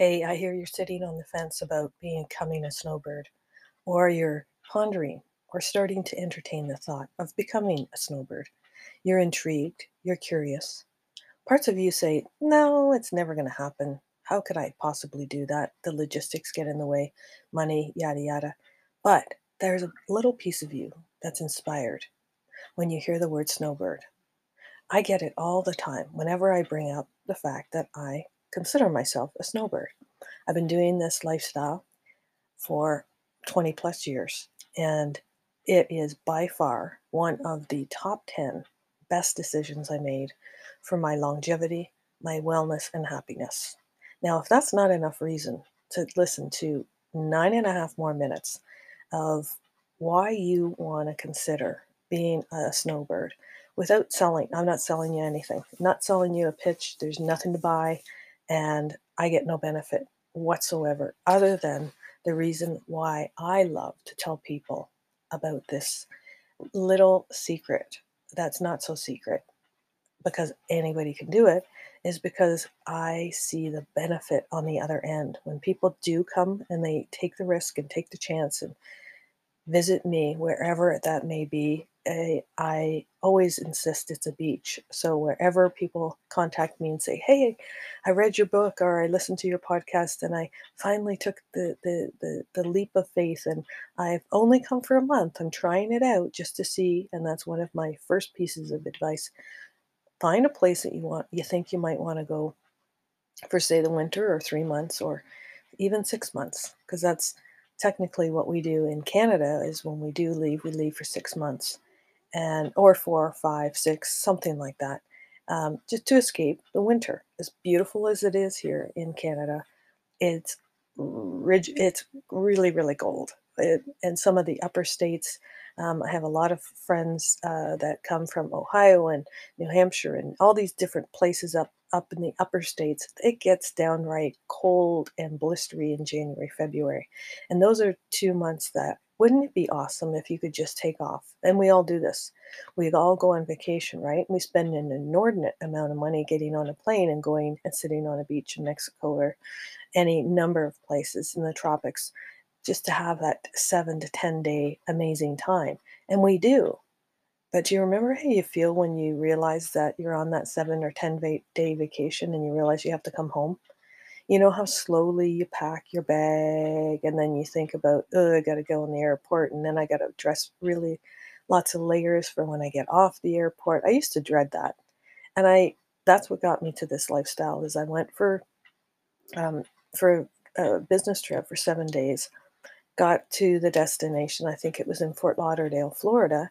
Hey, I hear you're sitting on the fence about becoming a snowbird, or you're pondering or starting to entertain the thought of becoming a snowbird. You're intrigued, you're curious. Parts of you say, No, it's never going to happen. How could I possibly do that? The logistics get in the way, money, yada, yada. But there's a little piece of you that's inspired when you hear the word snowbird. I get it all the time whenever I bring up the fact that I consider myself a snowbird. I've been doing this lifestyle for 20 plus years, and it is by far one of the top 10 best decisions I made for my longevity, my wellness, and happiness. Now, if that's not enough reason to listen to nine and a half more minutes of why you want to consider being a snowbird without selling, I'm not selling you anything, I'm not selling you a pitch, there's nothing to buy, and I get no benefit whatsoever other than the reason why I love to tell people about this little secret that's not so secret because anybody can do it is because I see the benefit on the other end. When people do come and they take the risk and take the chance and visit me wherever that may be, I, I always insist it's a beach. So wherever people contact me and say, "Hey, I read your book or I listened to your podcast and I finally took the the the, the leap of faith and I've only come for a month. I'm trying it out just to see." And that's one of my first pieces of advice. Find a place that you want you think you might want to go for say the winter or 3 months or even 6 months because that's technically what we do in Canada is when we do leave, we leave for 6 months and or four, five, six, something like that, um, just to escape the winter. As beautiful as it is here in Canada, it's rig- it's really really cold. It, and some of the upper states, um, I have a lot of friends uh, that come from Ohio and New Hampshire and all these different places up up in the upper states. It gets downright cold and blistery in January, February, and those are two months that wouldn't it be awesome if you could just take off? And we all do this. We all go on vacation, right? We spend an inordinate amount of money getting on a plane and going and sitting on a beach in Mexico or any number of places in the tropics just to have that seven to 10 day amazing time. And we do. But do you remember how you feel when you realize that you're on that seven or 10 day vacation and you realize you have to come home? You know how slowly you pack your bag and then you think about, oh, I got to go in the airport and then I got to dress really lots of layers for when I get off the airport. I used to dread that. And I that's what got me to this lifestyle is I went for um, for a business trip for 7 days. Got to the destination. I think it was in Fort Lauderdale, Florida.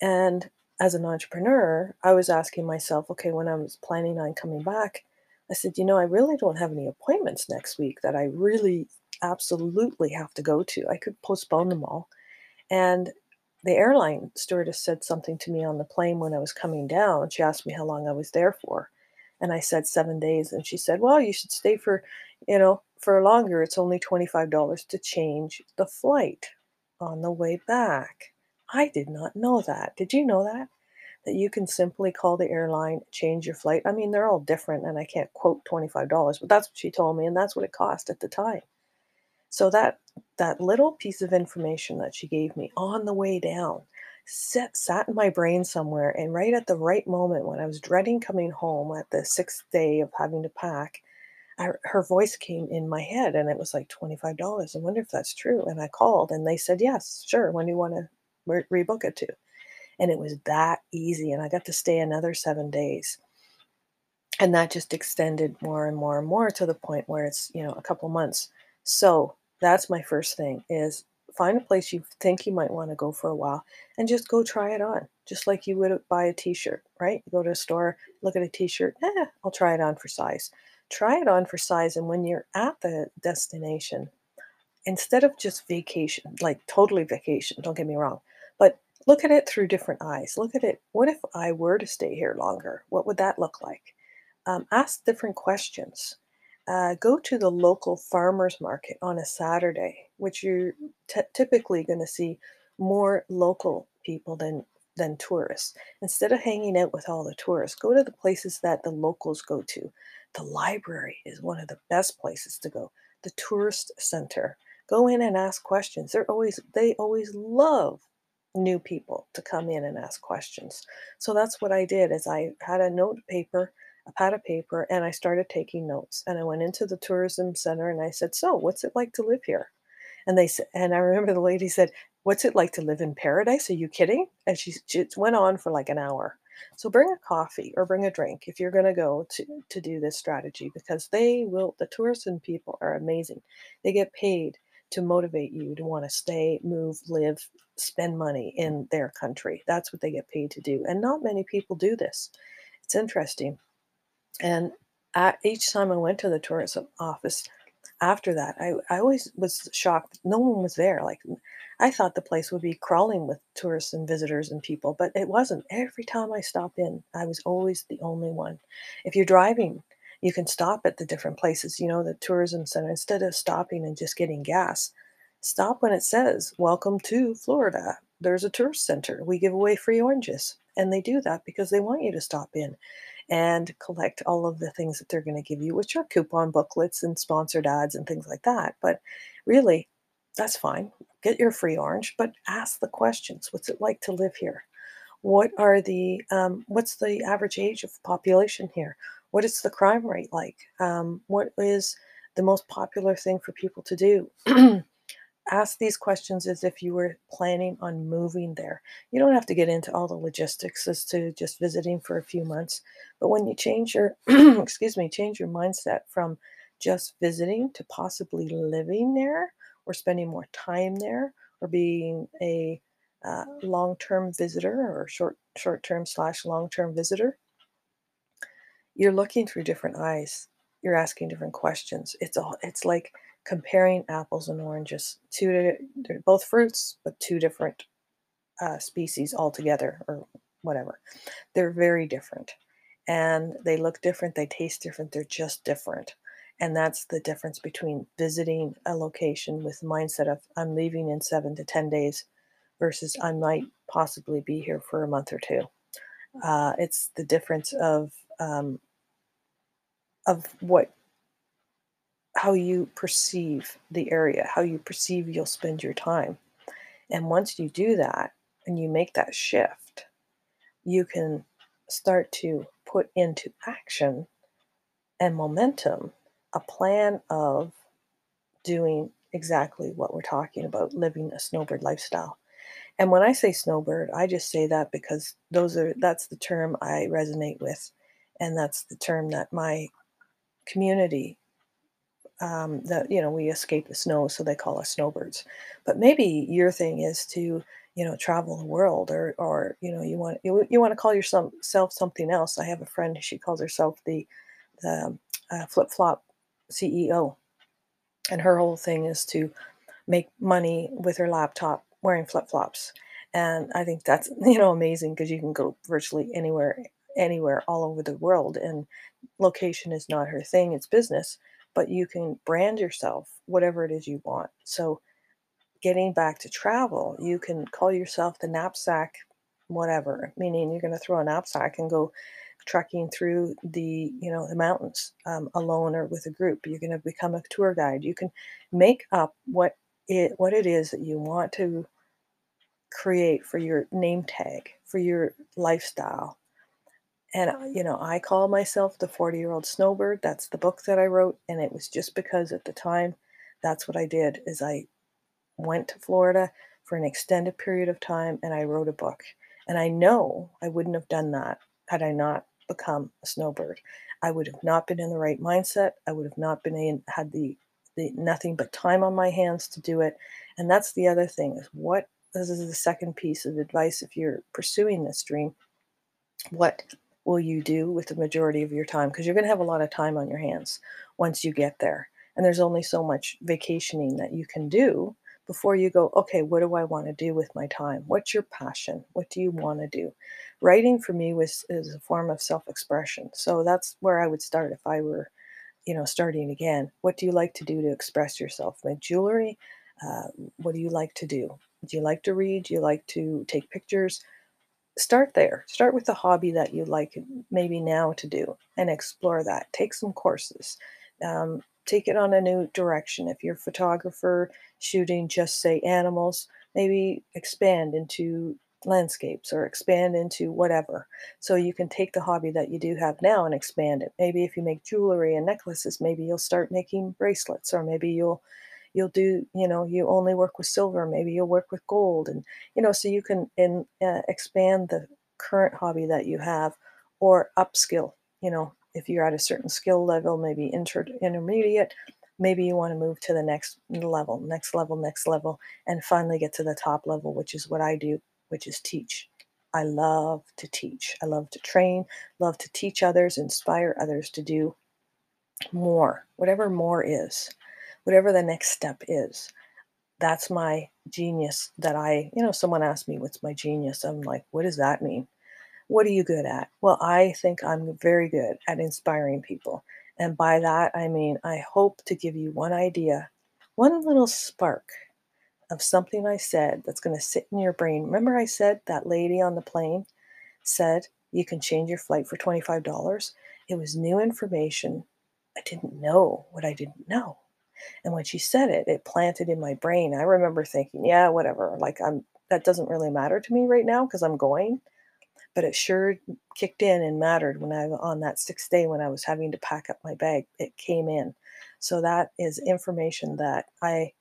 And as an entrepreneur, I was asking myself, okay, when I was planning on coming back, I said, you know, I really don't have any appointments next week that I really absolutely have to go to. I could postpone them all. And the airline stewardess said something to me on the plane when I was coming down. She asked me how long I was there for. And I said seven days. And she said, well, you should stay for, you know, for longer. It's only $25 to change the flight on the way back. I did not know that. Did you know that? that you can simply call the airline, change your flight. I mean, they're all different, and I can't quote $25, but that's what she told me, and that's what it cost at the time. So that that little piece of information that she gave me on the way down sat, sat in my brain somewhere, and right at the right moment when I was dreading coming home at the sixth day of having to pack, I, her voice came in my head, and it was like $25. I wonder if that's true. And I called, and they said, yes, sure. When do you want to re- rebook it to? And it was that easy. And I got to stay another seven days. And that just extended more and more and more to the point where it's, you know, a couple months. So that's my first thing is find a place you think you might want to go for a while and just go try it on. Just like you would buy a t-shirt, right? You go to a store, look at a t-shirt, eh, I'll try it on for size. Try it on for size. And when you're at the destination, instead of just vacation, like totally vacation, don't get me wrong, look at it through different eyes. Look at it. What if I were to stay here longer? What would that look like? Um, ask different questions. Uh, go to the local farmers market on a Saturday, which you're t- typically going to see more local people than than tourists. Instead of hanging out with all the tourists, go to the places that the locals go to. The library is one of the best places to go. The tourist center. Go in and ask questions. They're always they always love new people to come in and ask questions. So that's what I did is I had a note paper, a pad of paper, and I started taking notes. And I went into the tourism center and I said, "So, what's it like to live here?" And they said, and I remember the lady said, "What's it like to live in paradise? Are you kidding?" And she, she went on for like an hour. So bring a coffee or bring a drink if you're going to go to to do this strategy because they will. The tourism people are amazing. They get paid to motivate you to want to stay, move, live, spend money in their country. That's what they get paid to do. And not many people do this. It's interesting. And at, each time I went to the tourism office after that, I, I always was shocked. No one was there. Like, I thought the place would be crawling with tourists and visitors and people, but it wasn't. Every time I stopped in, I was always the only one. If you're driving, you can stop at the different places, you know, the tourism center. Instead of stopping and just getting gas, stop when it says, Welcome to Florida. There's a tourist center. We give away free oranges. And they do that because they want you to stop in and collect all of the things that they're going to give you, which are coupon booklets and sponsored ads and things like that. But really, that's fine. Get your free orange, but ask the questions. What's it like to live here? What are the um, what's the average age of population here? What is the crime rate like? Um, what is the most popular thing for people to do? ask these questions as if you were planning on moving there. You don't have to get into all the logistics as to just visiting for a few months, but when you change your excuse me, change your mindset from just visiting to possibly living there or spending more time there or being a uh, long-term visitor or short short-term slash long-term visitor you're looking through different eyes you're asking different questions it's all it's like comparing apples and oranges. Two, they're both fruits, but two different uh, species altogether, or whatever. They're very different, and they look different. They taste different. They're just different, and that's the difference between visiting a location with the mindset of I'm leaving in seven to ten days, versus I might possibly be here for a month or two. Uh, it's the difference of um, of what how you perceive the area, how you perceive you'll spend your time. And once you do that and you make that shift, you can start to put into action and momentum a plan of doing exactly what we're talking about living a snowbird lifestyle. And when I say snowbird, I just say that because those are that's the term I resonate with and that's the term that my community um, that you know we escape the snow, so they call us snowbirds. But maybe your thing is to you know travel the world, or or you know you want you, you want to call yourself something else. I have a friend; she calls herself the the uh, flip flop CEO, and her whole thing is to make money with her laptop wearing flip flops. And I think that's you know amazing because you can go virtually anywhere anywhere all over the world and location is not her thing it's business but you can brand yourself whatever it is you want. So, getting back to travel, you can call yourself the knapsack, whatever, meaning you're going to throw a knapsack and go trekking through the you know the mountains um, alone or with a group you're going to become a tour guide you can make up what it what it is that you want to create for your name tag for your lifestyle and, uh, you know, I call myself the 40 year old snowbird. That's the book that I wrote. And it was just because at the time, that's what I did is I went to Florida for an extended period of time and I wrote a book. And I know I wouldn't have done that had I not become a snowbird. I would have not been in the right mindset. I would have not been in, had the, the nothing but time on my hands to do it. And that's the other thing is what this is the second piece of advice if you're pursuing this dream. What will you do with the majority of your time? Because you're going to have a lot of time on your hands once you get there. And there's only so much vacationing that you can do before you go, okay, what do I want to do with my time? What's your passion? What do you want to do? Writing for me was is a form of self-expression. So that's where I would start if I were, you know, starting again. What do you like to do to express yourself? Make jewelry? Uh, what do you like to do? Do you like to read? Do you like to take pictures? Start there. Start with the hobby that you like maybe now to do and explore that. Take some courses. Um, take it on a new direction. If you're a photographer shooting just say animals, maybe expand into landscapes or expand into whatever. So you can take the hobby that you do have now and expand it. Maybe if you make jewelry and necklaces, maybe you'll start making bracelets or maybe you'll you'll do you know you only work with silver maybe you'll work with gold and you know so you can in, uh, expand the current hobby that you have or upskill you know if you're at a certain skill level maybe inter- intermediate maybe you want to move to the next level next level next level and finally get to the top level which is what i do which is teach. I love to teach. I love to train love to teach others inspire others to do more whatever more is whatever the next step is. That's my genius that I, you know, someone asked me, what's my genius? I'm like, what does that mean? What are you good at? Well, I think I'm very good at inspiring people. And by that, I mean, I hope to give you one idea, one little spark of something I said that's going to sit in your brain. Remember, I said that lady on the plane said you can change your flight for $25? It was new information. I didn't know what I didn't know. And when she said it, it planted in my brain. I remember thinking, yeah, whatever. Like I'm that doesn't really matter to me right now because I'm going. But it sure kicked in and mattered when I on that sixth day when I was having to pack up my bag. It came in. So that is information that I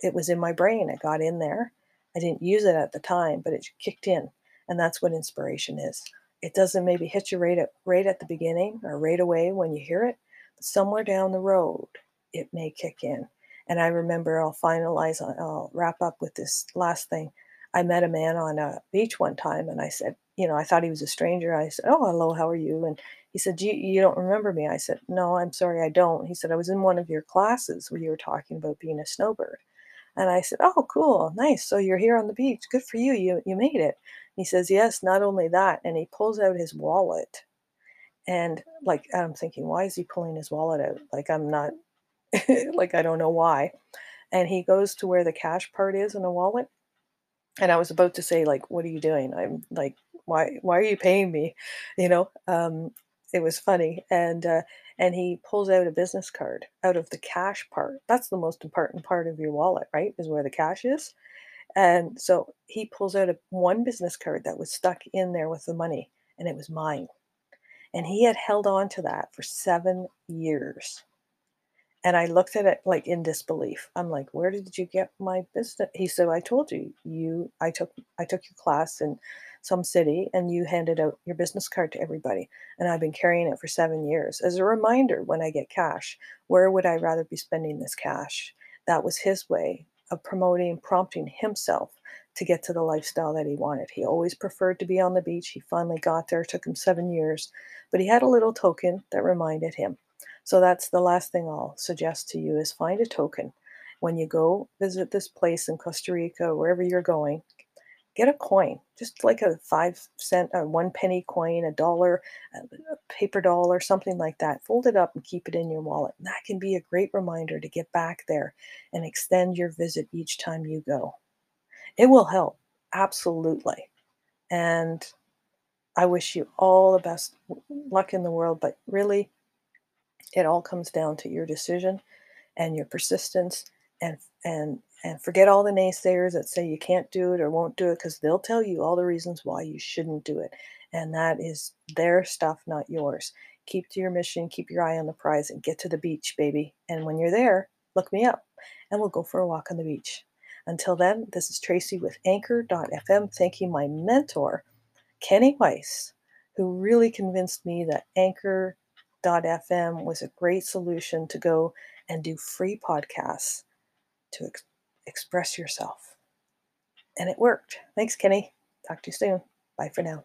it was in my brain. It got in there. I didn't use it at the time, but it kicked in. And that's what inspiration is. It doesn't maybe hit you right at right at the beginning or right away when you hear it, but somewhere down the road it may kick in. And I remember I'll finalize, uh, I'll wrap up with this last thing. I met a man on a beach one time and I said, you know, I thought he was a stranger. I said, Oh, hello, how are you? And he said, you, you don't remember me? I said, No, I'm sorry, I don't. He said, I was in one of your classes where you were talking about being a snowbird. And I said, Oh, cool, nice. So you're here on the beach. Good for you. You you made it. He says, Yes, not only that. And he pulls out his wallet. And like I'm thinking, why is he pulling his wallet out? Like I'm not like I don't know why. And he goes to where the cash part is in the wallet. And I was about to say, like, what are you doing? I'm like, why why are you paying me? You know? Um, it was funny. And uh, and he pulls out a business card out of the cash part. That's the most important part of your wallet, right? Is where the cash is. And so he pulls out a one business card that was stuck in there with the money, and it was mine. And he had held on to that for seven years. And I looked at it like in disbelief. I'm like, "Where did you get my business?" He said, "I told you. You I took I took your class in some city and you handed out your business card to everybody. And I've been carrying it for 7 years as a reminder when I get cash, where would I rather be spending this cash?" That was his way of promoting, prompting himself to get to the lifestyle that he wanted. He always preferred to be on the beach. He finally got there. Took him 7 years, but he had a little token that reminded him. So that's the last thing I'll suggest to you is find a token. When you go visit this place in Costa Rica, wherever you're going, get a coin, just like a five cent, a one penny coin, a dollar, a paper doll, or something like that. Fold it up and keep it in your wallet. And that can be a great reminder to get back there and extend your visit each time you go. It will help, absolutely. And I wish you all the best luck in the world, but really, it all comes down to your decision and your persistence and and and forget all the naysayers that say you can't do it or won't do it because they'll tell you all the reasons why you shouldn't do it and that is their stuff not yours. Keep to your mission keep your eye on the prize and get to the beach baby and when you're there look me up and we'll go for a walk on the beach. Until then this is tracey with anchor.fm thanking my mentor kenny weiss who really convinced me that anchor Dot fm was a great solution to go and do free podcasts to ex- express yourself. And it worked. Thanks, Kenny. Talk to you soon. Bye for now.